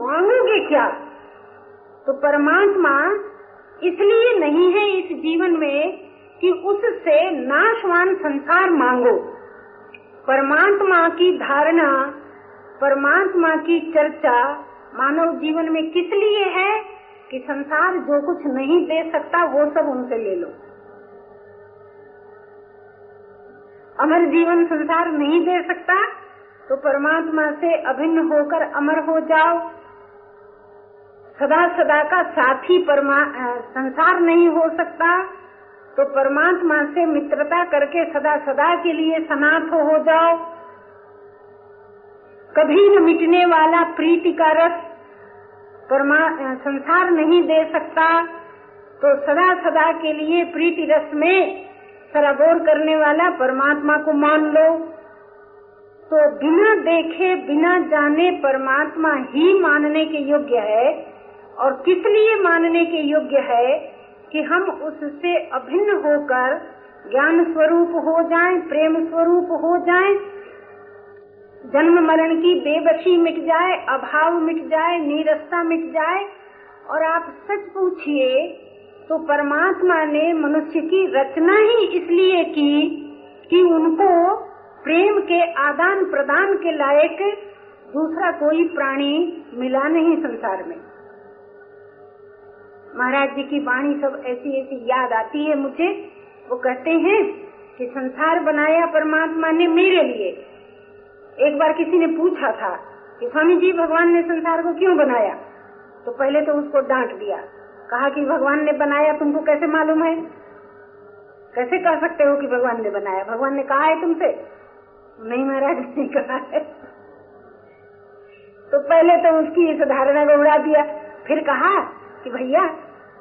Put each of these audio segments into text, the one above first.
मांगोगे क्या? तो परमात्मा इसलिए नहीं है इस जीवन में कि उससे नाशवान संसार मांगो। परमात्मा की धारणा, परमात्मा की चर्चा मानव जीवन में किस लिए है कि संसार जो कुछ नहीं दे सकता, वो सब उनसे ले लो। अमर जीवन संसार नहीं दे सकता तो परमात्मा से अभिन्न होकर अमर हो जाओ। सदा सदा का साथी परमा संसार नहीं हो सकता। तो परमात्मा से मित्रता करके सदा सदा के लिए सनाथ हो जाओ। कभी न मिटने वाला प्रीति का रस परमा संसार नहीं दे सकता। तो सदा सदा के लिए प्रीति रस में सराबोर करने वाला परमात्मा को मान लो। तो बिना देखे, बिना जाने परमात्मा ही मानने के योग्य है। और किस लिए मानने के योग्य है कि हम उससे अभिन्न होकर ज्ञान स्वरूप हो जाएँ, प्रेम स्वरूप हो जाएँ, जन्म मरण की बेबसी मिट जाए अभाव मिट जाए नीरसता मिट जाए और आप सच पूछिए तो परमात्मा ने मनुष्य की रचना ही इसलिए की कि उनको प्रेम के आदान प्रदान के लायक दूसरा कोई प्राणी मिला नहीं संसार में। महाराज जी की वाणी सब ऐसी ऐसी याद आती है मुझे। वो कहते हैं कि संसार बनाया परमात्मा ने मेरे लिए। एक बार किसी ने पूछा था कि स्वामी जी, भगवान ने संसार को क्यों बनाया? तो पहले तो उसको डांट दिया। कहा कि भगवान ने बनाया, तुमको कैसे मालूम है? कैसे कह सकते हो कि भगवान ने बनाया? भगवान ने कहा है तुमसे? नहीं महाराज ने कहा है। तो पहले तो उसकी इस धारणा को उड़ा दिया। फिर कहा कि भैया,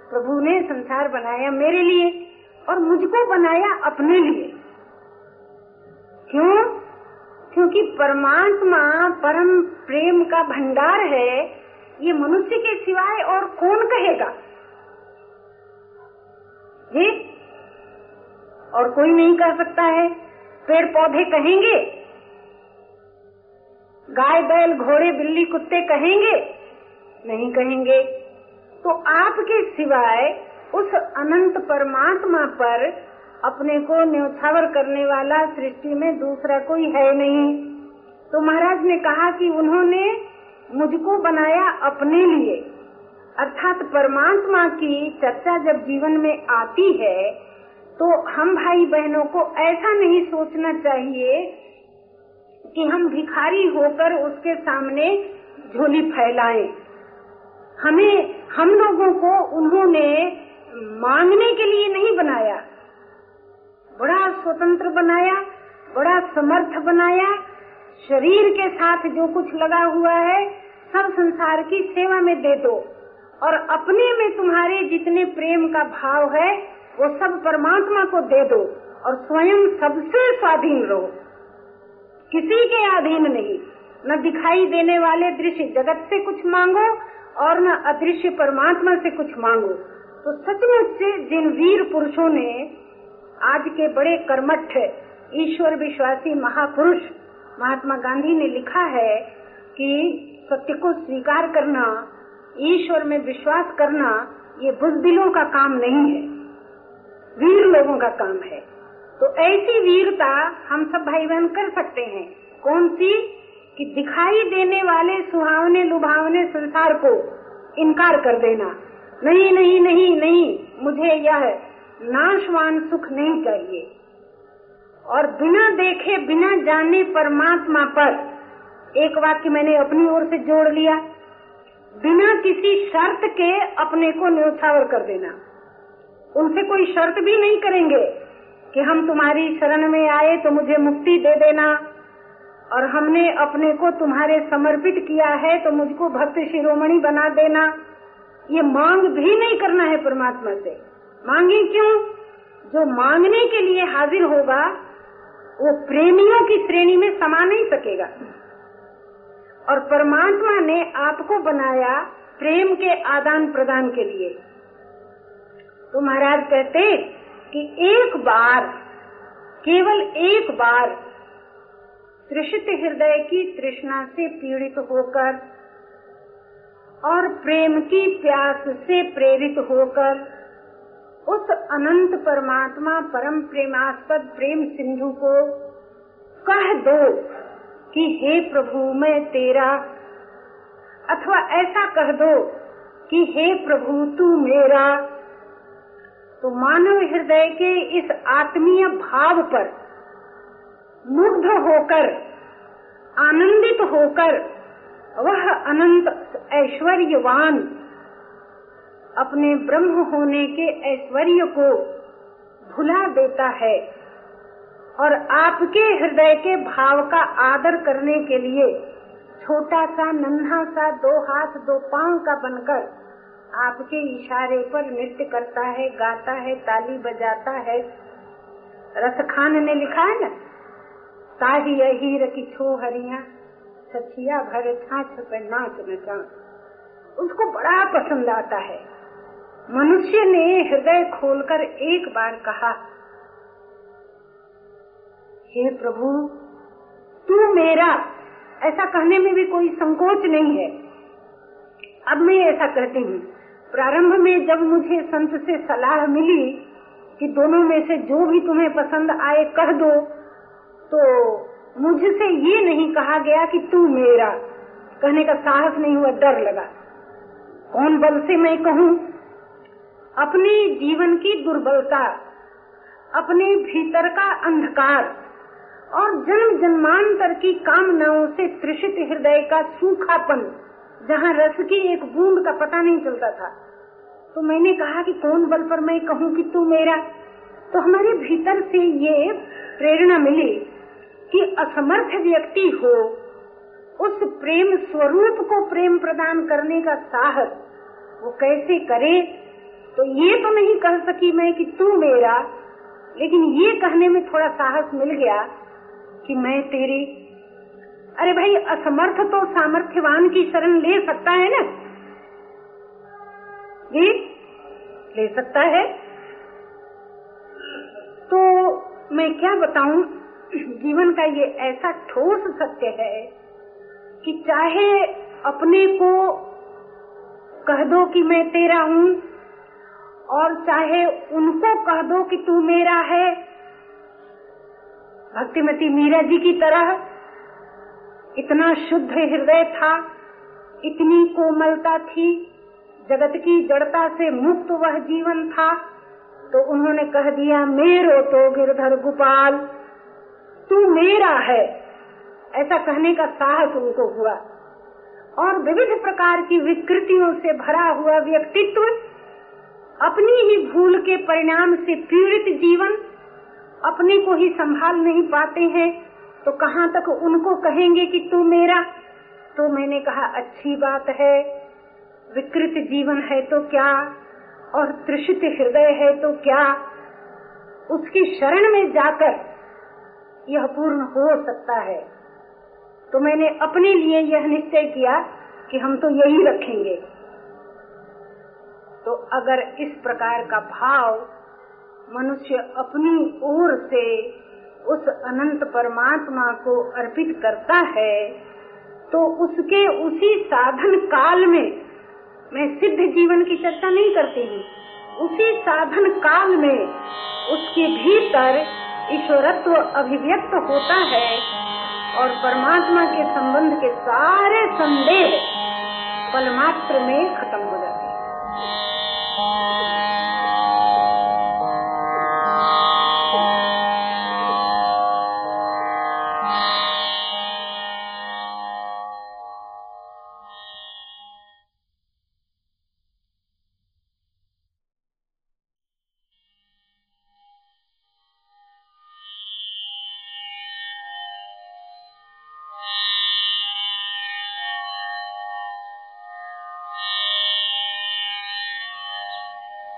प्रभु ने संसार बनाया मेरे लिए और मुझको बनाया अपने लिए। क्यों? क्योंकि परमात्मा परम प्रेम का भंडार है, ये मनुष्य के सिवाय और कौन कहेगा? जी? और कोई नहीं कह सकता है पेड़ पौधे कहेंगे, गाय बैल घोड़े बिल्ली कुत्ते कहेंगे, नहीं कहेंगे। तो आपके सिवाय उस अनंत परमात्मा पर अपने को न्यौछावर करने वाला सृष्टि में दूसरा कोई है नहीं तो महाराज ने कहा कि उन्होंने मुझको बनाया अपने लिए अर्थात परमात्मा की चर्चा जब जीवन में आती है तो हम भाई बहनों को ऐसा नहीं सोचना चाहिए कि हम भिखारी होकर उसके सामने झोली फैलाएँ। हमें, हम लोगों को उन्होंने मांगने के लिए नहीं बनाया। बड़ा स्वतंत्र बनाया, बड़ा समर्थ बनाया। शरीर के साथ जो कुछ लगा हुआ है, सब संसार की सेवा में दे दो। और अपने में तुम्हारे जितने प्रेम का भाव है, वो सब परमात्मा को दे दो और स्वयं सबसे स्वाधीन रहो। किसी के अधीन नहीं, न दिखाई देने वाले दृश्य जगत से कुछ मांगो और न अदृश्य परमात्मा से कुछ मांगो। तो सचमुच जिन वीर पुरुषों ने आज के बड़े कर्मठ ईश्वर विश्वासी महापुरुष महात्मा गांधी ने लिखा है कि सत्य को स्वीकार करना, ईश्वर में विश्वास करना, ये बुजदिलों का काम नहीं है। वीर लोगों का काम है। तो ऐसी वीरता हम सब भाई बहन कर सकते हैं। कौन सी? कि दिखाई देने वाले सुहावने लुभावने संसार को इनकार कर देना। नहीं नहीं नहीं नहीं, मुझे यह नाशवान सुख नहीं चाहिए। और बिना देखे, बिना जाने परमात्मा पर एक वाक्य मैंने अपनी ओर से जोड़ लिया। बिना किसी शर्त के अपने को न्यौछावर कर देना। उनसे कोई शर्त भी नहीं करेंगे कि हम तुम्हारी शरण में आए तो मुझे मुक्ति दे देना। और हमने अपने को तुम्हारे समर्पित किया है तो मुझको भक्त शिरोमणि बना देना। ये मांग भी नहीं करना है परमात्मा से। मांगे क्यों? जो मांगने के लिए हाजिर होगा, वो प्रेमियों की श्रेणी में समा नहीं सकेगा। और परमात्मा ने आपको बनाया प्रेम के आदान प्रदान के लिए। तो महाराज कहते कि एक बार, केवल एक बार तृषित हृदय की तृष्णा से पीड़ित होकर और प्रेम की प्यास से प्रेरित होकर उस अनंत परमात्मा परम प्रेमास्पद प्रेम सिंधु को कह दो कि हे प्रभु, मैं तेरा अथवा ऐसा कह दो कि हे प्रभु, तू मेरा। तो मानव हृदय के इस आत्मीय भाव पर मुग्ध होकर, आनंदित होकर, वह अनंत ऐश्वर्यवान अपने ब्रह्म होने के ऐश्वर्य को भुला देता है और आपके हृदय के भाव का आदर करने के लिए छोटा सा, नन्हा सा, दो हाथ, दो पाँव का बनकर आपके इशारे पर नृत्य करता है, गाता है, ताली बजाता है। रसखान ने लिखा है न? हीर की छो हरिया सचिया भर छाछ पे नाच नचा। उसको बड़ा पसंद आता है। मनुष्य ने हृदय खोलकर एक बार कहा, हे प्रभु, तू मेरा, ऐसा कहने में भी कोई संकोच नहीं है। अब मैं ऐसा कहती हूँ। प्रारंभ में जब मुझे संत से सलाह मिली कि दोनों में से जो भी तुम्हें पसंद आए कह दो तो मुझसे ये नहीं कहा गया कि तू मेरा। कहने का साहस नहीं हुआ, डर लगा। कौन बल से मैं कहूँ? अपने जीवन की दुर्बलता, अपने भीतर का अंधकार और जन्म जन्मांतर की कामनाओं से त्रिषित हृदय का सूखापन, जहाँ रस की एक बूंद का पता नहीं चलता था। तो मैंने कहा कि कौन बल पर मैं कहूँ कि तू मेरा? तो हमारे भीतर से ये प्रेरणा मिली कि असमर्थ व्यक्ति हो, उस प्रेम स्वरूप को प्रेम प्रदान करने का साहस वो कैसे करे तो ये तो नहीं कह सकी मैं कि तू मेरा, लेकिन ये कहने में थोड़ा साहस मिल गया कि मैं तेरी। अरे भाई, असमर्थ तो सामर्थ्यवान की शरण ले सकता है ना? जी, ले सकता है। तो मैं क्या बताऊँ? जीवन का ये ऐसा ठोस सत्य है कि चाहे अपने को कह दो कि मैं तेरा हूँ, और चाहे उनको कह दो कि तू मेरा है, भक्तिमती मीरा जी की तरह इतना शुद्ध हृदय था, इतनी कोमलता थी, जगत की जड़ता से मुक्त वह जीवन था तो उन्होंने कह दिया मेरो तो गिरधर गोपाल। तू मेरा है। ऐसा कहने का साहस उनको हुआ। और विविध प्रकार की विकृतियों से भरा हुआ व्यक्तित्व, अपनी ही भूल के परिणाम से पीड़ित जीवन, अपने को ही संभाल नहीं पाते हैं तो कहाँ तक उनको कहेंगे कि तू मेरा? तो मैंने कहा, अच्छी बात है। विकृत जीवन है तो क्या? और त्रिषित हृदय है तो क्या? उसकी शरण में जाकर यह पूर्ण हो सकता है। तो मैंने अपने लिए यह निश्चय किया कि हम तो यही रखेंगे। तो अगर इस प्रकार का भाव मनुष्य अपनी ओर से उस अनंत परमात्मा को अर्पित करता है तो उसके उसी साधन काल में मैं सिद्ध जीवन की चर्चा नहीं करती हूँ। उसी साधन काल में उसके भीतर ईश्वरत्व अभिव्यक्त होता है और परमात्मा के संबंध के सारे संदेह पलमात्र में खत्म हो जाते हैं।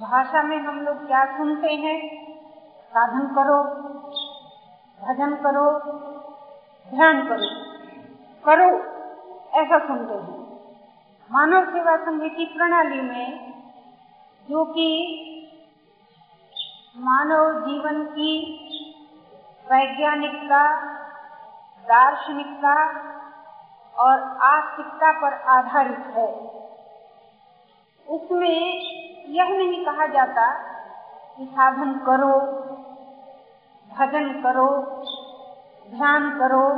भाषा में हम लोग क्या सुनते हैं? साधन करो, भजन करो, ध्यान करो। करो, ऐसा सुनते हैं। मानव सेवा संघ की प्रणाली में जो कि मानव जीवन की वैज्ञानिकता, दार्शनिकता और आस्तिकता पर आधारित है। उसमें यह नहीं कहा जाता कि साधन करो, भजन करो, ध्यान करो,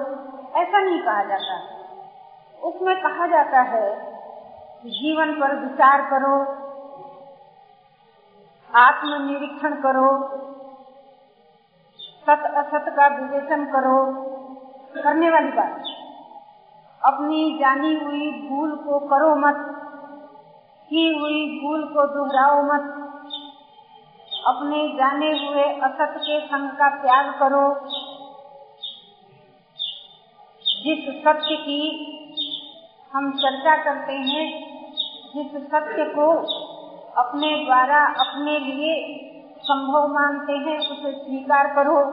ऐसा नहीं कहा जाता। उसमें कहा जाता है कि जीवन पर विचार करो, आत्मनिरीक्षण करो, सत असत का विवेचन करो, करने वाली बात। अपनी जानी हुई भूल को करो मत। की हुई भूल को दोहराओ मत। अपने जाने हुए असत के संग का त्याग करो। जिस सत्य की हम चर्चा करते हैं, जिस सत्य को अपने द्वारा, अपने लिए संभव मानते हैं, उसे स्वीकार करो।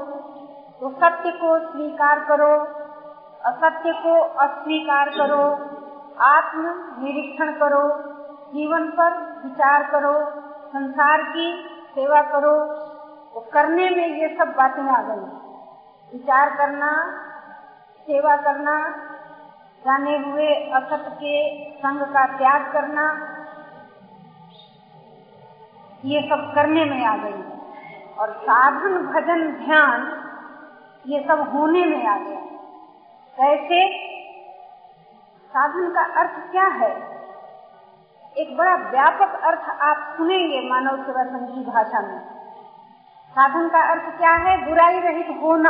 तो सत्य को स्वीकार करो, असत्य को अस्वीकार करो, आत्म निरीक्षण करो। जीवन पर विचार करो, संसार की सेवा करो तो करने में ये सब बातें आ गई। विचार करना, सेवा करना, जाने हुए असत के संग का त्याग करना, ये सब करने में आ गई। और साधन, भजन, ध्यान, ये सब होने में आ गया। कैसे साधन का अर्थ क्या है? एक बड़ा व्यापक अर्थ आप सुनेंगे मानव सेवा संघ की भाषा में। साधन का अर्थ क्या है? बुराई रहित होना।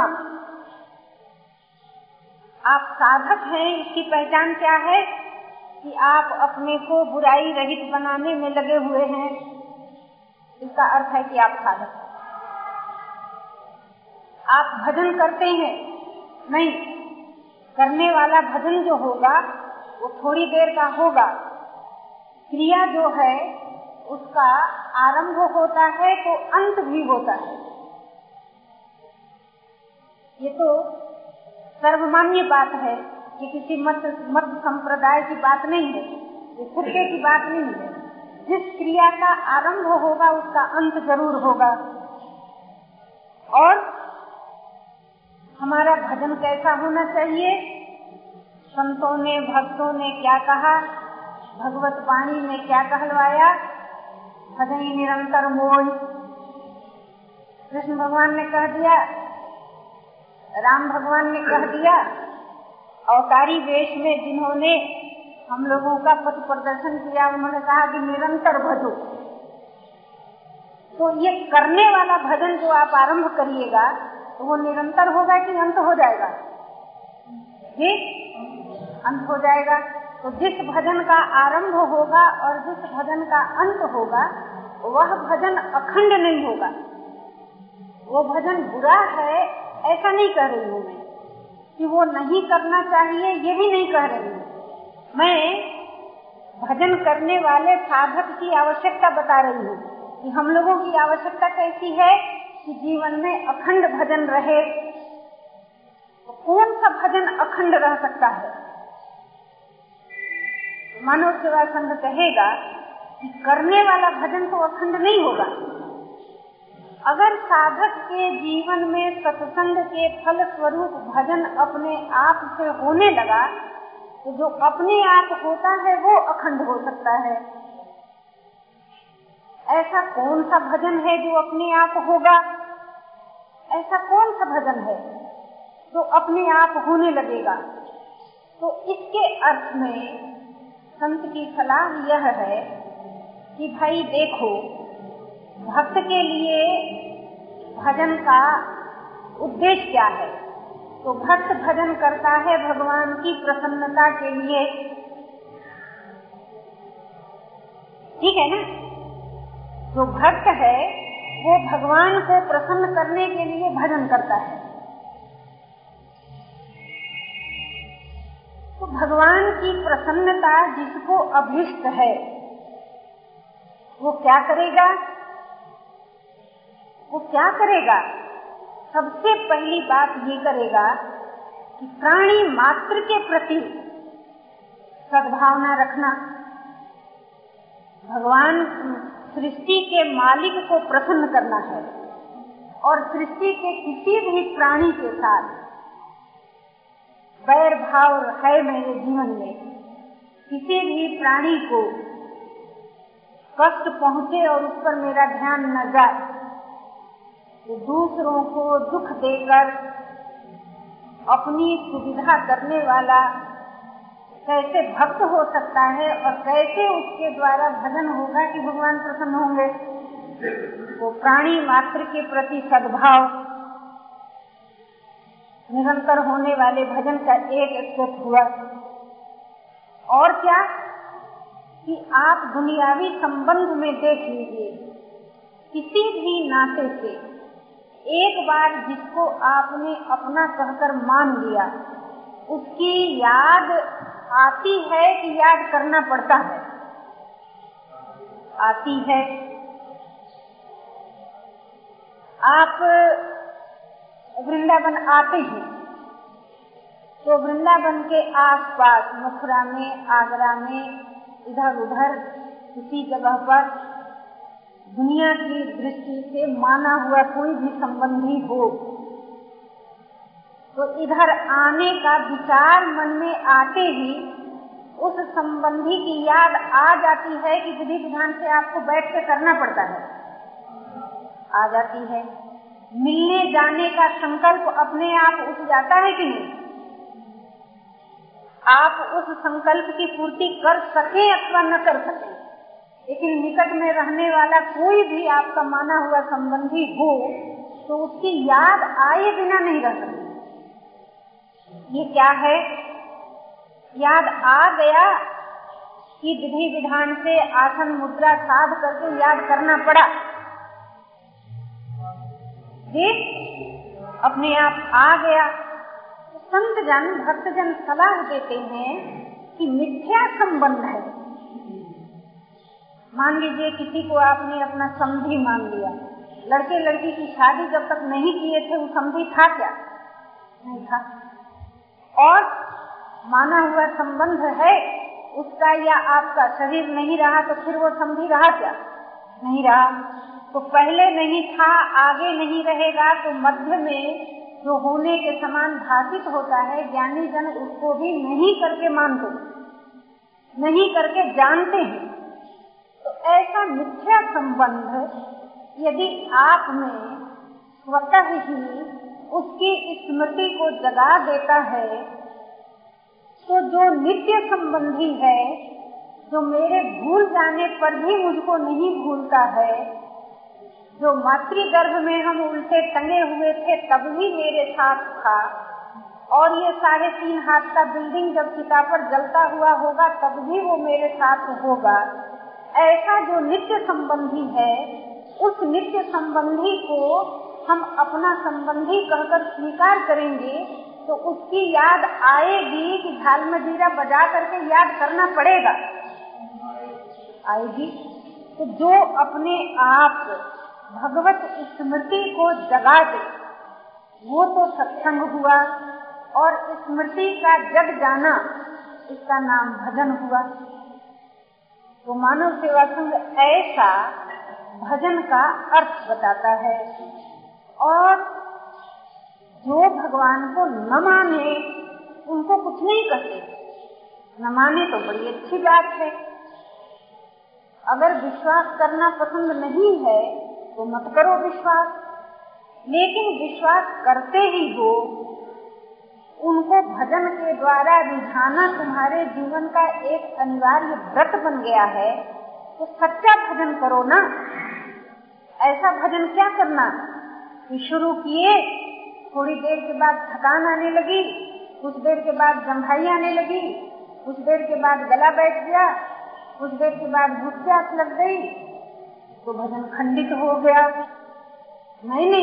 आप साधक हैं, इसकी पहचान क्या है? कि आप अपने को बुराई रहित बनाने में लगे हुए हैं। इसका अर्थ है कि आप साधक हैं। आप भजन करते हैं। नहीं, करने वाला भजन जो होगा, वो थोड़ी देर का होगा। क्रिया जो है, उसका आरंभ होता है तो अंत भी होता है। ये तो सर्वमान्य बात है कि किसी मत मत संप्रदाय की बात नहीं है, ये फिरके की बात नहीं है। जिस क्रिया का आरंभ होगा, उसका अंत ज़रूर होगा। और हमारा भजन कैसा होना चाहिए? संतों ने, भक्तों ने क्या कहा? भगवत वाणी में क्या कहलवाया? भजई निरंतर मोह। कृष्ण भगवान ने कह दिया, राम भगवान ने कह दिया, अवतारी वेश में जिन्होंने हम लोगों का पथ प्रदर्शन किया, उन्होंने कहा कि निरंतर भजो। तो ये करने वाला भजन जो आप आरंभ करिएगा तो वो निरंतर होगा कि अंत हो जाएगा? जी? अंत हो जाएगा। तो जिस भजन का आरंभ होगा और जिस भजन का अंत होगा, वह भजन अखंड नहीं होगा। वो भजन बुरा है, ऐसा नहीं कह रही हूँ मैं कि वो नहीं करना चाहिए ये भी नहीं कह रही हूँ। मैं भजन करने वाले साधक की आवश्यकता बता रही हूँ कि हम लोगों की आवश्यकता कैसी है कि जीवन में अखंड भजन रहे। तो कौन सा भजन अखंड रह सकता है? मानव सेवा संघ कहेगा कि करने वाला भजन तो अखंड नहीं होगा। अगर साधक के जीवन में सत्संग के फल स्वरूप भजन अपने आप से होने लगा तो जो अपने आप होता है, वो अखंड हो सकता है। ऐसा कौन सा भजन है जो अपने आप होगा? ऐसा कौन सा भजन है जो अपने आप होने लगेगा? तो इसके अर्थ में संत की सलाह यह है कि भाई देखो, भक्त के लिए भजन का उद्देश्य क्या है? तो भक्त भजन करता है भगवान की प्रसन्नता के लिए। ठीक है ना? जो भक्त है, वो भगवान को प्रसन्न करने के लिए भजन करता है। तो भगवान की प्रसन्नता जिसको अभिष्ट है, वो क्या करेगा? वो क्या करेगा? सबसे पहली बात ये करेगा कि प्राणी मात्र के प्रति सद्भावना रखना। भगवान सृष्टि के मालिक को प्रसन्न करना है और सृष्टि के किसी भी प्राणी के साथ बैर भाव है मेरे जीवन में। किसी भी प्राणी को कष्ट पहुँचे और उस पर मेरा ध्यान न जाए तो दूसरों को दुख देकर अपनी सुविधा करने वाला कैसे भक्त हो सकता है और कैसे उसके द्वारा भजन होगा कि भगवान प्रसन्न होंगे? तो प्राणी मात्र के प्रति सद्भाव निरंतर होने वाले भजन का एक स्टेप हुआ। और क्या? कि आप दुनियावी संबंध में देख लीजिए। किसी भी नाते से एक बार जिसको आपने अपना कहकर मान लिया, उसकी याद आती है कि याद करना पड़ता है। आती है। आप वृंदावन आते हैं। तो वृंदावन के आसपास, मथुरा में, आगरा में इधर उधर किसी जगह पर दुनिया की दृष्टि से माना हुआ कोई भी संबंधी हो। तो इधर आने का विचार मन में आते ही उस संबंधी की याद आ जाती है कि विधि विधान से आपको बैठ के करना पड़ता है। आ जाती है। मिलने जाने का संकल्प अपने आप उठ जाता है कि नहीं? आप उस संकल्प की पूर्ति कर सके अथवा न कर सके, लेकिन निकट में रहने वाला कोई भी आपका माना हुआ संबंधी हो तो उसकी याद आए बिना नहीं रह सकती। ये क्या है? याद आ गया कि विधि विधान से आसन मुद्रा साध करके याद करना पड़ा। देख, अपने आप आ गया। संत जन भक्त जन सलाह देते हैं कि मिथ्या संबंध है। मान लीजिए किसी को आपने अपना समझी मान लिया। लड़के लड़की की शादी जब तक नहीं किए थे, वो समझी था क्या? नहीं था। और माना हुआ संबंध है, उसका या आपका शरीर नहीं रहा तो फिर वो समझी रहा क्या? नहीं रहा। तो पहले नहीं था, आगे नहीं रहेगा तो मध्य में जो होने के समान भाषित होता है, ज्ञानी जन उसको भी नहीं करके मानते, नहीं करके जानते हैं। तो ऐसा मिथ्या संबंध यदि आप में स्वतः ही उसकी स्मृति को जगा देता है तो जो नित्य संबंधी है, जो मेरे भूल जाने पर भी मुझको नहीं भूलता है जो मातृ गर्भ में हम उल्टे टंगे हुए थे, तब भी मेरे साथ था। और ये साढ़े तीन हाथ का बिल्डिंग जब चिता पर जलता हुआ होगा, तब भी वो मेरे साथ होगा। ऐसा जो नित्य संबंधी है, उस नित्य संबंधी को हम अपना संबंधी कहकर स्वीकार करेंगे तो उसकी याद आएगी कि झाल मजीरा बजा करके याद करना पड़ेगा। आएगी? तो जो अपने आप भगवत स्मृति को जगा दे। वो तो सत्संग हुआ और स्मृति का जग जाना इसका नाम भजन हुआ। तो मानव सेवा संघ ऐसा भजन का अर्थ बताता है और जो भगवान को न माने, उनको कुछ नहीं कहते। न माने तो बड़ी अच्छी बात है। अगर विश्वास करना पसंद नहीं है तो मत करो विश्वास। लेकिन विश्वास करते ही हो, उनको भजन के द्वारा रिझाना तुम्हारे जीवन का एक अनिवार्य व्रत बन गया है तो सच्चा भजन करो ना। ऐसा भजन क्या करना? कि शुरू किए, थोड़ी देर के बाद थकान आने लगी, कुछ देर के बाद जंघाई आने लगी, कुछ देर के बाद गला बैठ गया, कुछ देर के बाद भूख प्यास लग गई तो भजन खंडित हो गया। मैंने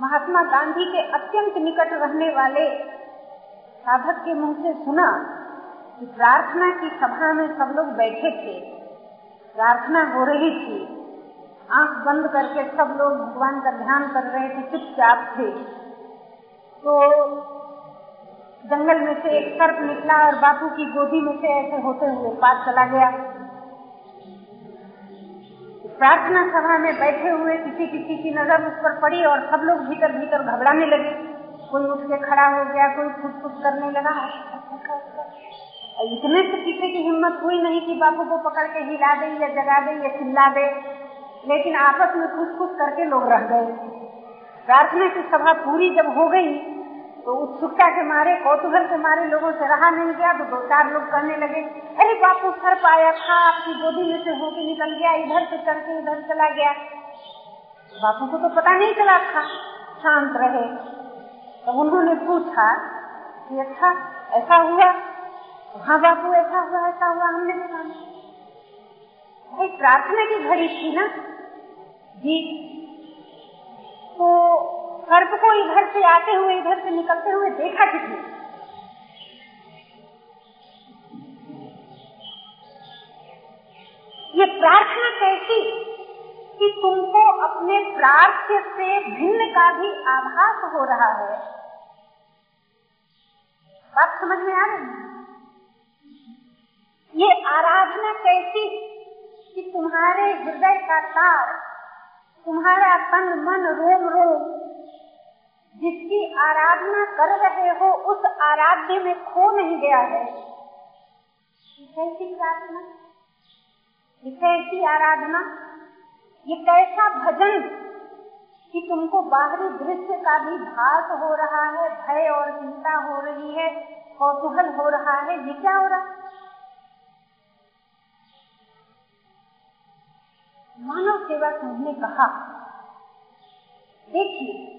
महात्मा गांधी के अत्यंत निकट रहने वाले साधक के मुँह से सुना कि प्रार्थना की सभा में सब लोग बैठे थे। प्रार्थना हो रही थी। आँख बंद करके सब लोग भगवान का ध्यान कर रहे थे, चुपचाप थे। तो जंगल में से एक सर्प निकला और बापू की गोदी में से ऐसे होते हुए पास चला गया। प्रार्थना सभा में बैठे हुए किसी किसी की नज़र उस पर पड़ी और सब लोग भीतर भीतर घबराने लगे। कोई उठ के खड़ा हो गया, कोई खुद खुद करने लगा। इतने से किसी की हिम्मत हुई नहीं कि बापू को पकड़ के हिला दे या जगा दे या चिल्ला दे, लेकिन आपस में खुश खुश करके लोग रह गए। प्रार्थना की सभा पूरी जब हो गई तो उत्सुकता के मारे, कौतूहल के मारे लोगों से रहा नहीं गया तो दो चार लोग कहने लगे, अरे बापू, सर पाया था, आपकी गोदी में से होके निकल गया, इधर से करके इधर चला गया। बापू को तो पता नहीं चला था, शांत रहे। तो उन्होंने पूछा कि अच्छा ऐसा हुआ? हाँ बापू, ऐसा हुआ ऐसा हुआ, हमने देखा। भाई प्रार्थना की घड़ी थी ना? जी। तो सर्प को इधर से आते हुए, इधर से निकलते हुए देखा किसी ये प्रार्थना कैसी कि तुमको अपने प्रार्थ्य से भिन्न का भी आभास हो रहा है? बात समझ में आ रही है? ये आराधना कैसी कि तुम्हारे हृदय का तार, तुम्हारा तन, मन रोम रोम जिसकी आराधना कर रहे हो, उस आराध्य में खो नहीं गया है। कैसी प्रार्थना ये कैसी आराधना, ये कैसा भजन कि तुमको बाहरी दृश्य का भी भास हो रहा है, भय और चिंता हो रही है, कौतूहल हो रहा है, ये क्या हो रहा मानव सेवा संघ ने कहा, देखिए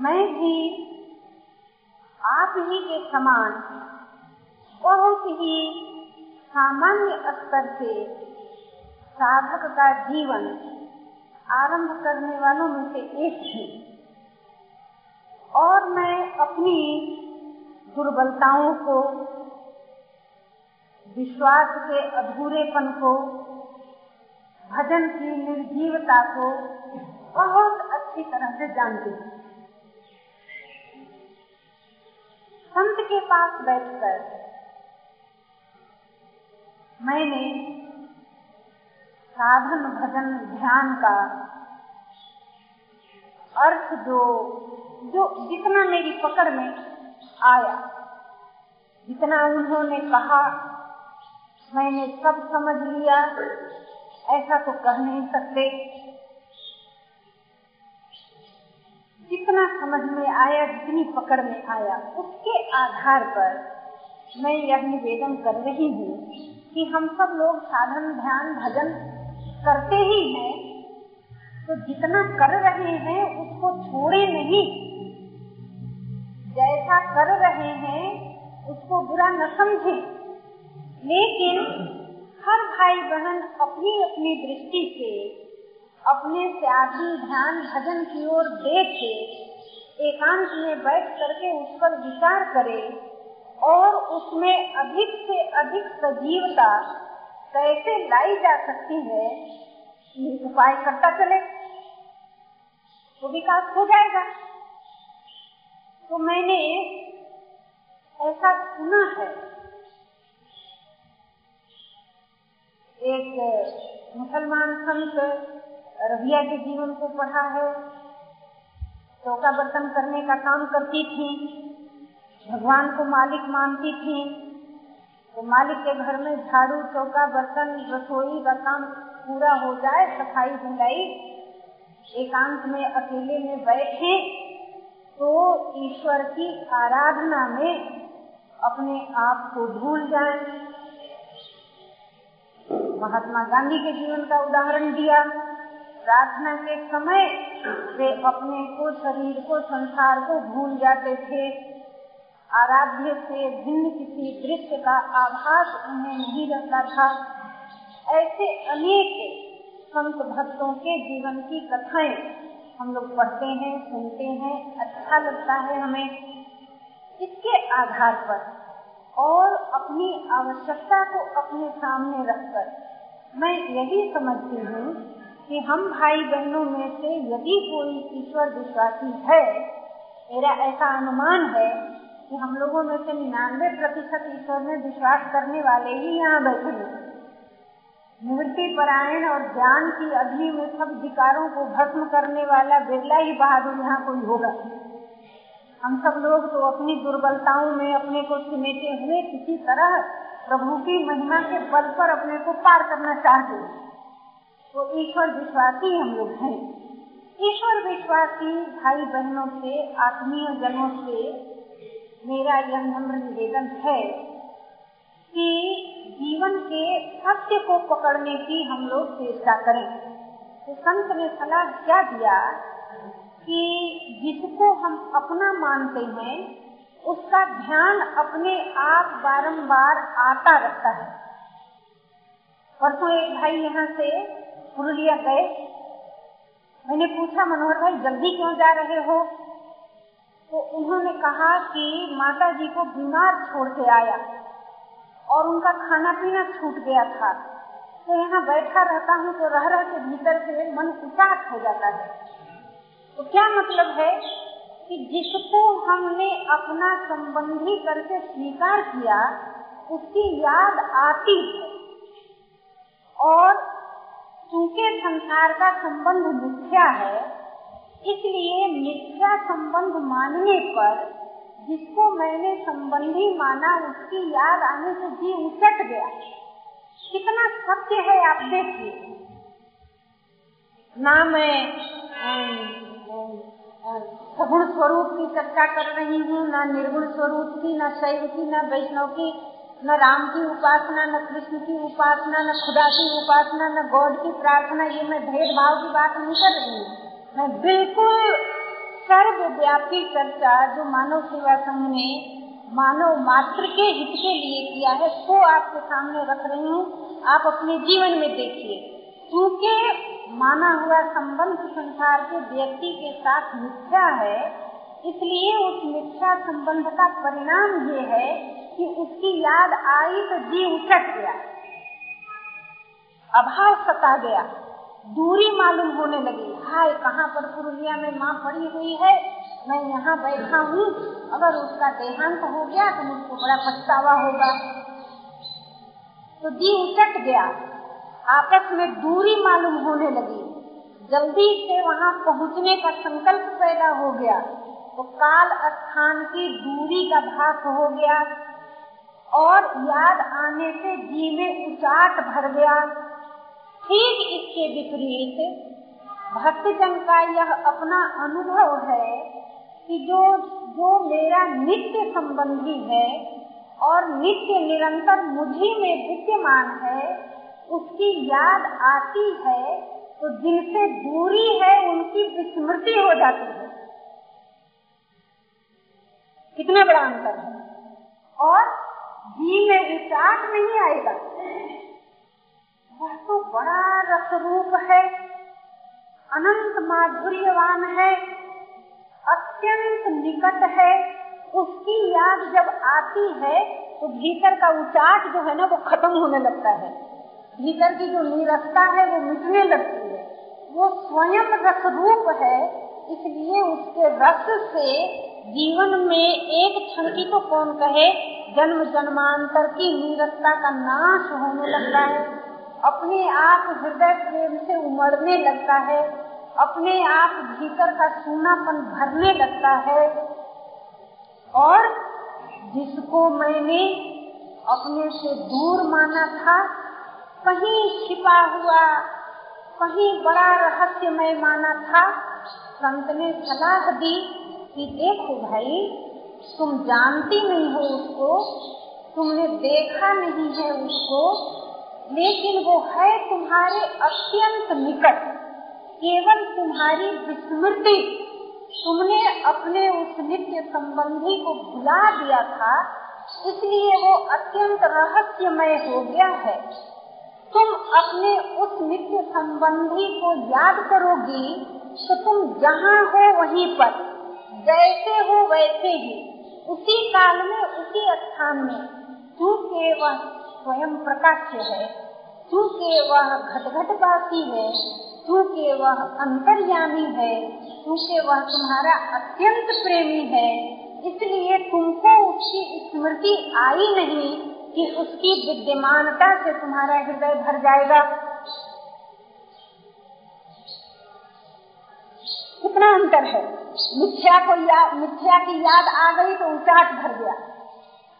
मैं भी, आप ही के समान, बहुत ही सामान्य स्तर से साधक का जीवन आरंभ करने वालों में से एक थी और मैं अपनी दुर्बलताओं को, विश्वास के अधूरेपन को, भजन की निर्जीवता को बहुत अच्छी तरह से जानती हूँ। संत के पास बैठकर मैंने साधन भजन ध्यान का अर्थ जो जो जितना मेरी पकड़ में आया, जितना उन्होंने कहा, मैंने सब समझ लिया, ऐसा तो कह नहीं सकते। जितना समझ में आया, जितनी पकड़ में आया, उसके आधार पर मैं यह निवेदन कर रही हूँ कि हम सब लोग साधन, ध्यान, भजन करते ही हैं तो जितना कर रहे हैं, उसको छोड़े नहीं। जैसा कर रहे हैं, उसको बुरा न समझे। लेकिन हर भाई बहन अपनी अपनी दृष्टि से अपने त्यागी ध्यान भजन की ओर देख एकांत में बैठ करके उस पर विचार करे और उसमें अधिक से अधिक सजीवता कैसे लाई जा सकती है उपाय करता चले। तो विकास हो जाएगा। तो मैंने ऐसा सुना है। एक मुसलमान संत रबिया के जीवन को पढ़ा है, चौका बर्तन करने का काम करती थी, भगवान को मालिक मानती थी तो मालिक के घर में झाड़ू, चौका बर्तन, रसोई का काम पूरा हो जाए, सफ़ाई धुलाई एकांत में अकेले में बैठे तो ईश्वर की आराधना में अपने आप को भूल जाए। महात्मा गांधी के जीवन का उदाहरण दिया। प्रार्थना के समय वे अपने को, शरीर को, संसार को भूल जाते थे। आराध्य से भिन्न किसी दृश्य का आभास उन्हें नहीं रहता था। ऐसे अनेक संत भक्तों के जीवन की कथाएँ हम लोग पढ़ते हैं, सुनते हैं अच्छा लगता है हमें। इसके आधार पर और अपनी आवश्यकता को अपने सामने रखकर मैं यही समझती हूँ कि हम भाई बहनों में से यदि कोई ईश्वर विश्वासी है, मेरा ऐसा अनुमान है कि हम लोगों में से निन्यानवे प्रतिशत ईश्वर में विश्वास करने वाले ही यहाँ बैठे हैं। निवृत्ति परायण और ज्ञान की अग्नि में सब विकारों को भस्म करने वाला बिरला ही बहादुर यहाँ कोई होगा। हम सब लोग तो अपनी दुर्बलताओं में अपने को सिमेटे हुए किसी तरह प्रभु की महिमा के बल पर अपने को पार करना चाहते हैं। तो ईश्वर विश्वासी हम लोग हैं। ईश्वर विश्वासी भाई बहनों से, आत्मीय जनों से मेरा यह नम्र निवेदन है कि जीवन के सत्य को पकड़ने की हम लोग चेष्टा करें। तो संत ने सलाह क्या दिया कि जिसको हम अपना मानते हैं, उसका ध्यान अपने आप बारंबार आता रहता है। परसों एक भाई यहाँ से पुरुलिया गए। मैंने पूछा, मनोहर भाई, जल्दी क्यों जा रहे हो? तो उन्होंने कहा कि माता जी को बीमार छोड़ के आया और उनका खाना पीना छूट गया था। तो यहाँ बैठा रहता हूँ तो रह रह के भीतर से मन उचाट हो जाता है। तो क्या मतलब है कि जिसको हमने अपना संबंधी करके स्वीकार किया, उसकी याद आती है। और चूँकि संसार का संबंध मिथ्या है, इसलिए मिथ्या संबंध मानने पर जिसको मैंने संबंधी माना उसकी याद आने से जी उचट गया कितना सत्य है आप देखिए। ना मैं सगुण स्वरूप की चर्चा कर रही हूँ, ना निर्गुण स्वरूप की, न शैव की, न वैष्णव की। न राम की उपासना, न कृष्ण की उपासना, न खुदा की उपासना, न गॉड की प्रार्थना, ये मैं भेदभाव की बात नहीं कर रही हूँ। मैं बिल्कुल सर्वव्यापी चर्चा जो मानव सेवा संघ ने मानव मात्र के हित के लिए किया है वो आपके सामने रख रही हूँ। आप अपने जीवन में देखिए। क्योंकि माना हुआ संबंध संसार के व्यक्ति के साथ मिथ्या है, इसलिए उस मिथ्या संबंध का परिणाम ये है कि उसकी याद आई तो जी उचट गया। अभाव सता गया। दूरी मालूम होने लगी। हाय, कहाँ पर पुरुलिया में माँ पड़ी हुई है? मैं यहाँ बैठा हूँ। अगर उसका देहांत हो गया तो मुझको बड़ा पछतावा होगा। तो जी उचट गया। आपस में दूरी मालूम होने लगी। जल्दी से वहाँ पहुँचने का संकल्प पैदा हो गया। तो काल स्थान की दूरी का भास हो गया। और याद आने से जी में उचाट भर गया। ठीक इसके विपरीत, भक्तजन का यह अपना अनुभव है कि जो जो मेरा नित्य संबंधी है और नित्य निरंतर मुझी में विद्यमान है, उसकी याद आती है तो जिनसे दूरी है, उनकी विस्मृति हो जाती है। कितना बड़ा अंतर है। और में नहीं आएगा। वह तो बड़ा रस रूप है, अनंत माधुर्यवान है, अत्यंत निकट है। उसकी याद जब आती है तो भीतर का उचाट जो है ना, वो खत्म होने लगता है। भीतर की जो नीरसता है, वो मिटने लगती है। वो स्वयं रस रूप है, इसलिए उसके रस से जीवन में एक क्षण की तो कौन कहे? जन्म जन्मांतर की नीरसता का नाश होने लगता है। अपने आप हृदय प्रेम से उमड़ने लगता है। अपने आप भीतर का सूनापन भरने लगता है। और जिसको मैंने अपने से दूर माना था, कहीं छिपा हुआ, कहीं बड़ा रहस्यमय माना था, संत ने सलाह दी कि देखो भाई, तुम जानती नहीं हो उसको, तुमने देखा नहीं है उसको, लेकिन वो है तुम्हारे अत्यंत निकट, केवल तुम्हारी विस्मृति। तुमने अपने उस नित्य संबंधी को भुला दिया था, इसलिए वो अत्यंत रहस्यमय हो गया है। तुम अपने उस नित्य संबंधी को याद करोगी तो तुम जहाँ हो वहीं पर। जैसे हो वैसे ही। उसी काल में, उसी स्थान में चूँकि वह स्वयं प्रकाश है। तू के वह घटघट घटवासी है। तू के वह अंतर्यामी है। तू के वह तुम्हारा अत्यंत प्रेमी है। इसलिए तुमको उसकी स्मृति आई नहीं कि उसकी विद्यमानता से तुम्हारा हृदय भर जाएगा। कितना अंतर है? मिथ्या को याद मिथ्या की याद आ गई तो उचाट भर गया।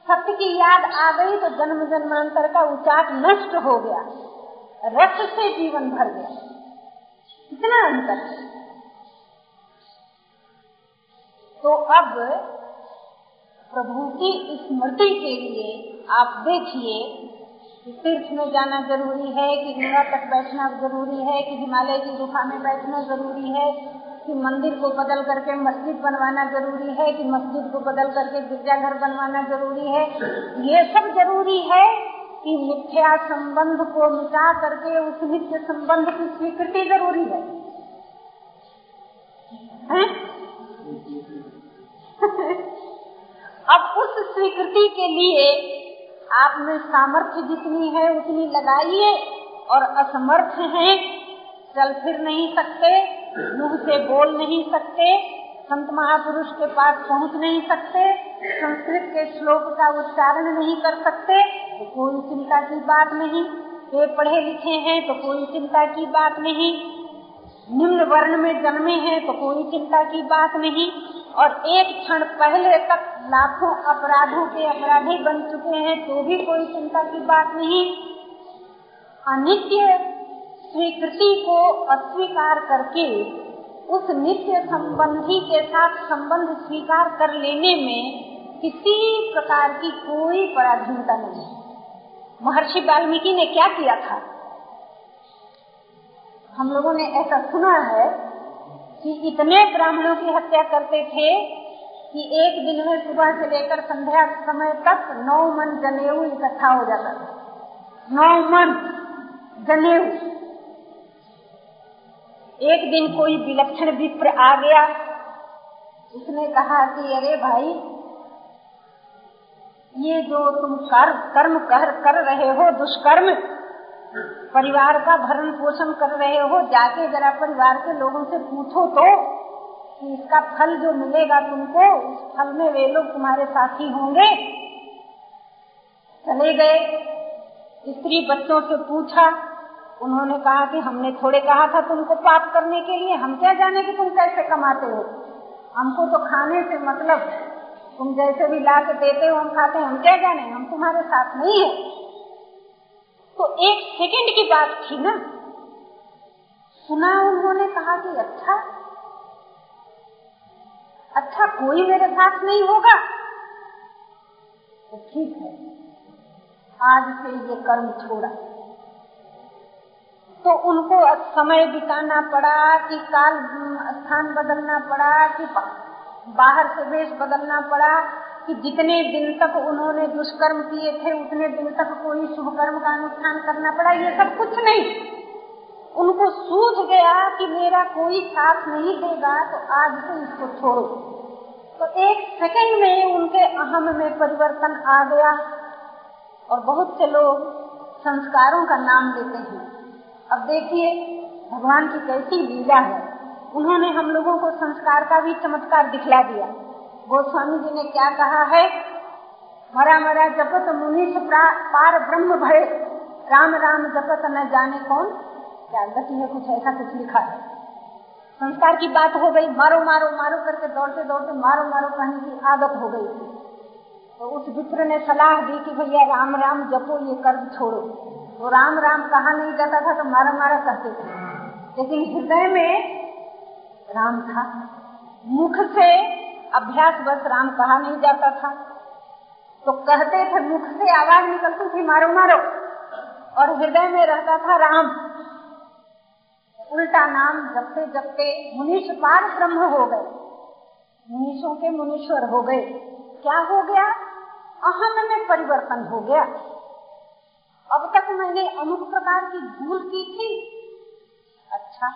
सत्य की याद आ गई तो जन्म जन्मांतर का उचाट नष्ट हो गया। रस से जीवन भर गया। कितना अंतर है? तो अब प्रभु की स्मृति के लिए आप देखिए तीर्थ में जाना ज़रूरी है, कि गंगा तक बैठना ज़रूरी है, कि हिमालय की गुफा में बैठना ज़रूरी है। कि मंदिर को बदल करके मस्जिद बनवाना ज़रूरी है कि मस्जिद को बदल करके गिरजाघर बनवाना ज़रूरी है। ये सब ज़रूरी है कि मिथ्या संबंध को मिटा करके उस नित्य संबंध की स्वीकृति ज़रूरी है, है? अब उस स्वीकृति के लिए आप में सामर्थ्य जितनी है उतनी लगाइए और असमर्थ हैं चल फिर नहीं सकते। मुँह से बोल नहीं सकते, संत महापुरुष के पास पहुँच नहीं सकते, संस्कृत के श्लोक का उच्चारण नहीं कर सकते तो कोई चिंता की बात नहीं। वे पढ़े लिखे हैं तो कोई चिंता की बात नहीं। निम्न वर्ण में जन्मे हैं तो कोई चिंता की बात नहीं। और एक क्षण पहले तक लाखों अपराधों के अपराधी बन चुके हैं तो भी कोई चिंता की बात नहीं। अनित्य स्वीकृति को अस्वीकार करके उस नित्य संबंधी के साथ संबंध स्वीकार कर लेने में किसी प्रकार की कोई पराधीनता नहीं। महर्षि वाल्मीकि ने क्या किया था? हम लोगों ने ऐसा सुना है कि इतने ब्राह्मणों की हत्या करते थे कि एक दिन में सुबह से लेकर संध्या समय तक नौ मन जनेऊ इकट्ठा हो जाता था। नौ मन जनेऊ। एक दिन कोई विलक्षण विप्र आ गया। उसने कहा कि अरे भाई ये जो तुम कर, कर्म कर, कर रहे हो दुष्कर्म परिवार का भरण पोषण कर रहे हो जाके जरा परिवार के लोगों से पूछो तो कि इसका फल जो मिलेगा तुमको उस फल में वे लोग तुम्हारे साथी होंगे। चले गए। स्त्री बच्चों से पूछा उन्होंने कहा कि हमने थोड़े कहा था तुमको पाप करने के लिए, हम क्या जाने कि तुम कैसे कमाते हो? हमको तो खाने से मतलब तुम जैसे भी ला के देते हो, हम खाते हैं, हम क्या जाने? हम तुम्हारे साथ नहीं है। तो एक सेकंड की बात थी ना। सुना उन्होंने कहा कि अच्छा अच्छा कोई मेरे साथ नहीं होगा। तो ठीक है, आज से ये कर्म छोड़ा। तो उनको समय बिताना पड़ा कि काल स्थान बदलना पड़ा, कि बाहर से वेश बदलना पड़ा, कि जितने दिन तक उन्होंने दुष्कर्म किए थे, उतने दिन तक कोई शुभ कर्म का अनुष्ठान करना पड़ा। ये सब कुछ नहीं। उनको सूझ गया कि मेरा कोई साथ नहीं देगा तो आज से इसको छोड़ो। तो एक सेकंड में उनके अहम में परिवर्तन आ गया और बहुत से लोग संस्कारों का नाम लेते हैं। अब देखिए, भगवान की कैसी लीला है। उन्होंने हम लोगों को संस्कार का भी चमत्कार दिखला दिया। गोस्वामी जी ने क्या कहा है? मरा मरा जपत मुनि पार ब्रह्म भय राम राम जपत न जाने कौन। क्या गति में कुछ ऐसा कुछ लिखा है। संस्कार की बात हो गई, मारो मारो मारो करके दौड़ते दौड़ते मारो मारो कहने की आदत हो गई थी। तो उस मित्र ने सलाह दी कि भैया राम राम जपो, ये कर्ज छोड़ो। तो राम राम कहा नहीं जाता था तो मारा मारा कहते थे। लेकिन हृदय में राम था। मुख से अभ्यास बस राम कहा नहीं जाता था। तो कहते थे, मुख से आवाज़ निकलती थी, मारो मारो। और हृदय में रहता था राम। उल्टा नाम जपते जपते मुनीष पार ब्रह्म हो गए। मुनीषों के मुनीश्वर हो गए। क्या हो गया? अहम में परिवर्तन हो गया। अब तक मैंने अमुक प्रकार की भूल की थी। अच्छा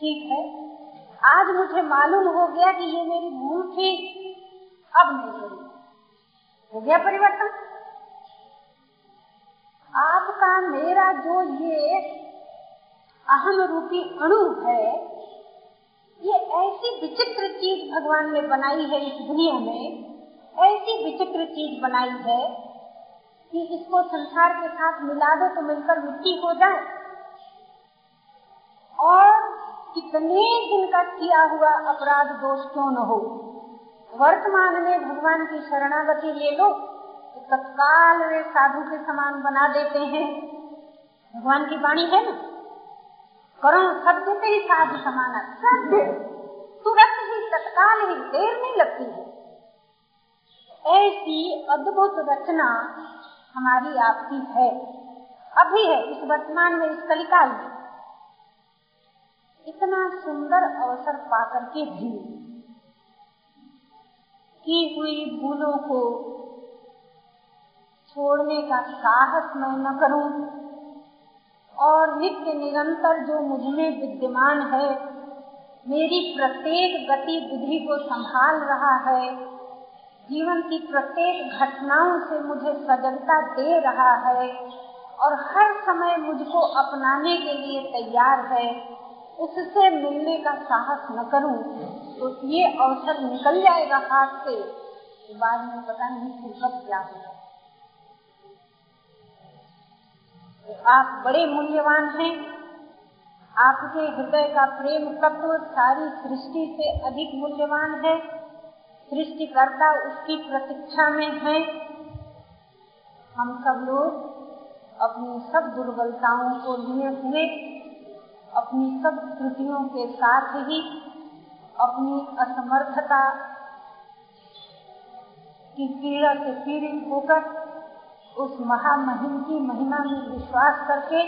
ठीक है। आज मुझे मालूम हो गया कि ये मेरी भूल थी। अब नहीं हो गया परिवर्तन? आपका मेरा जो ये अहम रूपी अणु है, ये ऐसी विचित्र चीज़ भगवान ने बनाई है इस दुनिया में, ऐसी विचित्र चीज़ बनाई है कि इसको संसार के साथ मिला दो तो मिलकर मिट्टी हो जाए। और कितने दिन का किया हुआ अपराध दोष क्यों न हो? वर्तमान में भगवान की शरणागति ले लो तो तत्काल वे साधु के समान बना देते हैं। भगवान की वाणी है ना? करो, सत्य से ही साधु समान सत्य, तुरंत ही, तत्काल ही, देर नहीं लगती है। ऐसी अद्भुत रचना हमारी आपकी है। अभी है, इस वर्तमान में, इस कलिकाल में। इतना सुंदर अवसर पाकर के भी की हुई भूलों को छोड़ने का साहस मैं न करूँ, और नित्य निरंतर जो मुझमें विद्यमान है, मेरी प्रत्येक गतिविधि को संभाल रहा है जीवन की प्रत्येक घटनाओं से मुझे सजगता दे रहा है और हर समय मुझको अपनाने के लिए तैयार है। उससे मिलने का साहस न करूँ तो ये अवसर निकल जाएगा हाथ से। बाद में पता नहीं फुर्सत क्या होगा। तो आप बड़े मूल्यवान हैं। आपके हृदय का प्रेम तत्व सारी सृष्टि से अधिक मूल्यवान है। सृष्टिकर्ता उसकी प्रतीक्षा में है। हम सब लोग अपनी सब दुर्बलताओं को लिए हुए, अपनी सब त्रुटियों के साथ ही अपनी असमर्थता की पीड़ा से पीड़ित होकर उस महामहिम की महिमा में विश्वास करके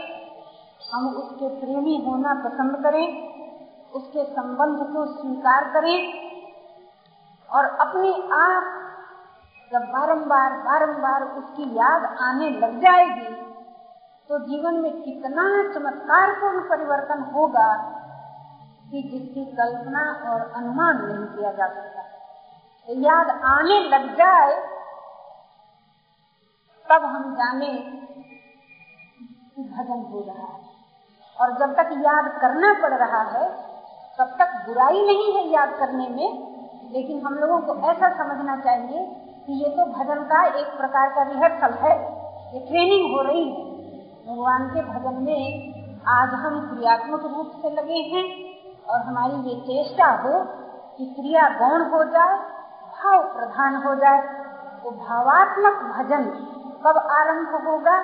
हम उसके प्रेमी होना पसंद करें, उसके संबंध को स्वीकार करें। और अपने आप जब बारंबार बारंबार उसकी याद आने लग जाएगी तो जीवन में कितना चमत्कार पूर्ण परिवर्तन होगा कि जिसकी कल्पना और अनुमान नहीं किया जा सकता। तो याद आने लग जाए, तब हम जाने भजन हो रहा है। और जब तक याद करना पड़ रहा है, तब तक बुराई नहीं है याद करने में लेकिन हम लोगों को ऐसा समझना चाहिए कि ये तो भजन का एक प्रकार का रिहर्सल है। ये ट्रेनिंग हो रही है। भगवान के भजन में आज हम क्रियात्मक रूप से लगे हैं और हमारी ये चेष्टा हो कि क्रिया गौण हो जाए, भाव प्रधान हो जाए तो भावात्मक भजन कब आरंभ होगा?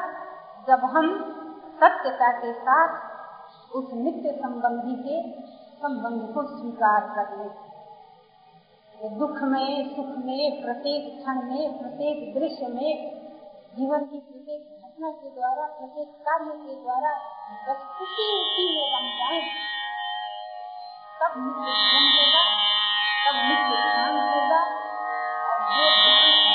जब हम सत्यता के साथ उस नित्य संबंधी के संबंध को स्वीकार कर ले। तो दुख में, सुख में, प्रत्येक क्षण में, प्रत्येक दृश्य में, जीवन की प्रत्येक घटना के द्वारा, प्रत्येक कार्य के द्वारा बस उसी उसी में रम जाए। तब नित्य जीवन होगा, तब नित्य ध्यान होगा, और जो ध्यान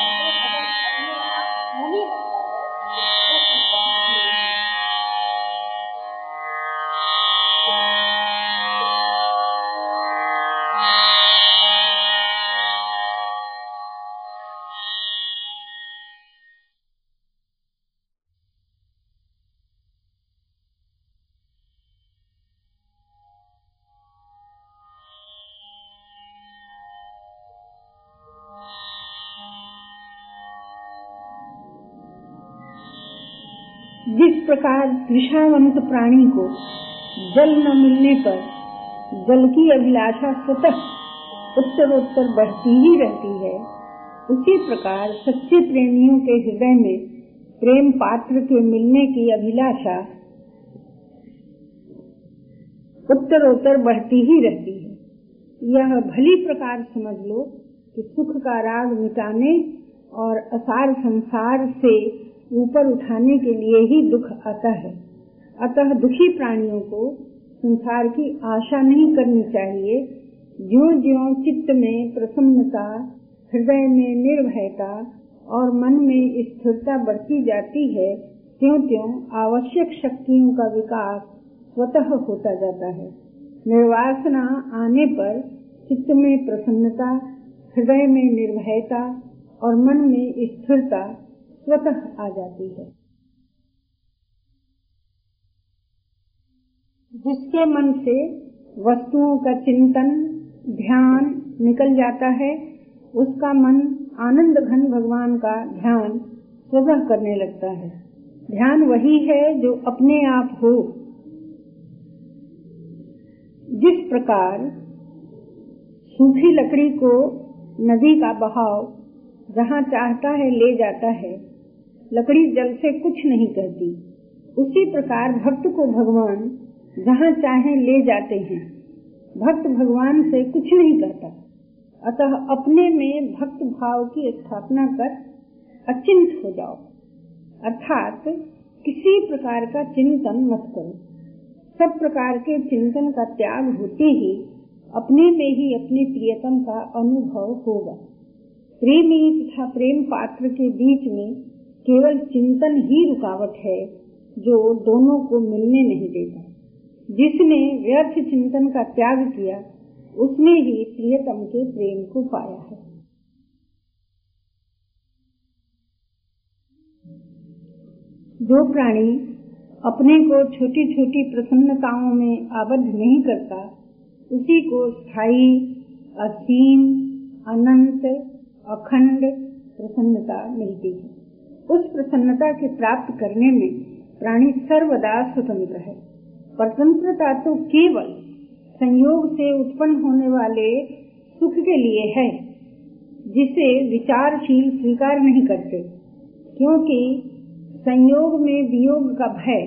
तृषावंत प्राणी को जल न मिलने पर जल की अभिलाषा स्वतः उत्तरोत्तर बढ़ती ही रहती है। उसी प्रकार सच्चे प्रेमियों के हृदय में प्रेम पात्र के मिलने की अभिलाषा उत्तरोत्तर बढ़ती ही रहती है। यह भली प्रकार समझ लो कि सुख का राग मिटाने और असार संसार से ऊपर उठाने के लिए ही दुख आता है। अतः दुखी प्राणियों को संसार की आशा नहीं करनी चाहिए। ज्यो ज्यो चित्त में प्रसन्नता, हृदय में निर्भयता और मन में स्थिरता बढ़ती जाती है त्यों त्यों आवश्यक शक्तियों का विकास स्वतः होता जाता है। निर्वासना आने पर चित्त में प्रसन्नता, हृदय में निर्भयता और मन में स्थिरता स्वतः आ जाती है। जिसके मन से वस्तुओं का चिंतन, ध्यान निकल जाता है, उसका मन आनंद घन भगवान का ध्यान स्वतः करने लगता है। ध्यान वही है जो अपने आप हो। जिस प्रकार सूखी लकड़ी को नदी का बहाव जहाँ चाहता है ले जाता है लकड़ी जल से कुछ नहीं करती। उसी प्रकार भक्त को भगवान जहाँ चाहे ले जाते हैं। भक्त भगवान से कुछ नहीं करता। अतः अपने में भक्त भाव की स्थापना कर अचिंत हो जाओ। अर्थात किसी प्रकार का चिंतन मत करो। सब प्रकार के चिंतन का त्याग होते ही अपने में ही अपने प्रियतम का अनुभव होगा। प्रेमी तथा प्रेम पात्र के बीच में केवल चिंतन ही रुकावट है जो दोनों को मिलने नहीं देता। जिसने व्यर्थ चिंतन का त्याग किया, उसने ही प्रियतम के प्रेम को पाया है। जो प्राणी अपने को छोटी छोटी प्रसन्नताओं में आबद्ध नहीं करता, उसी को स्थायी, असीम, अनंत, अखंड प्रसन्नता मिलती है। उस प्रसन्नता के प्राप्त करने में प्राणी सर्वदा स्वतंत्र है। स्वतंत्रता तो केवल संयोग से उत्पन्न होने वाले सुख के लिए है, जिसे विचारशील स्वीकार नहीं करते, क्योंकि संयोग में वियोग का भय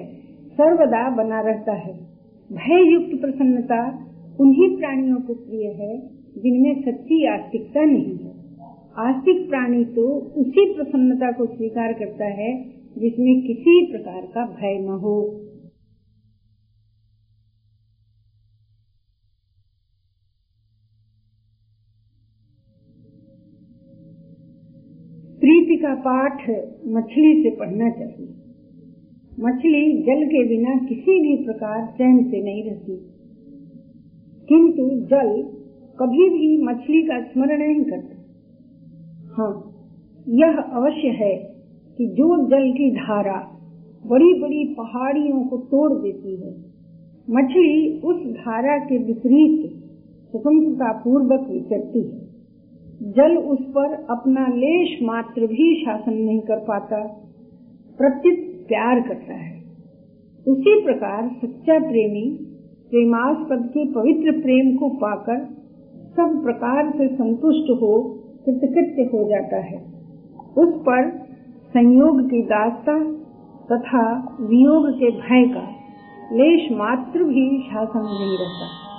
सर्वदा बना रहता है। भय युक्त प्रसन्नता उन्हीं प्राणियों को प्रिय है, जिनमें सच्ची आस्तिकता नहीं है। आस्तिक प्राणी तो उसी प्रसन्नता को स्वीकार करता है जिसमें किसी प्रकार का भय न हो। प्रीति का पाठ मछली से पढ़ना चाहिए। मछली जल के बिना किसी भी प्रकार चैन से नहीं रहती। किंतु जल कभी भी मछली का स्मरण नहीं करता। हाँ यह अवश्य है कि जो जल की धारा बड़ी बड़ी पहाड़ियों को तोड़ देती है, मछली उस धारा के विपरीत स्वतंत्रता पूर्वक विचरती है। जल उस पर अपना लेश मात्र भी शासन नहीं कर पाता, प्रत्युत प्यार करता है। उसी प्रकार सच्चा प्रेमी प्रेमास्पद के पवित्र प्रेम को पाकर सब प्रकार से संतुष्ट हो कृतकृत्य हो जाता है। उस पर संयोग की दासता तथा वियोग के भय का लेश मात्र भी शासन नहीं रहता।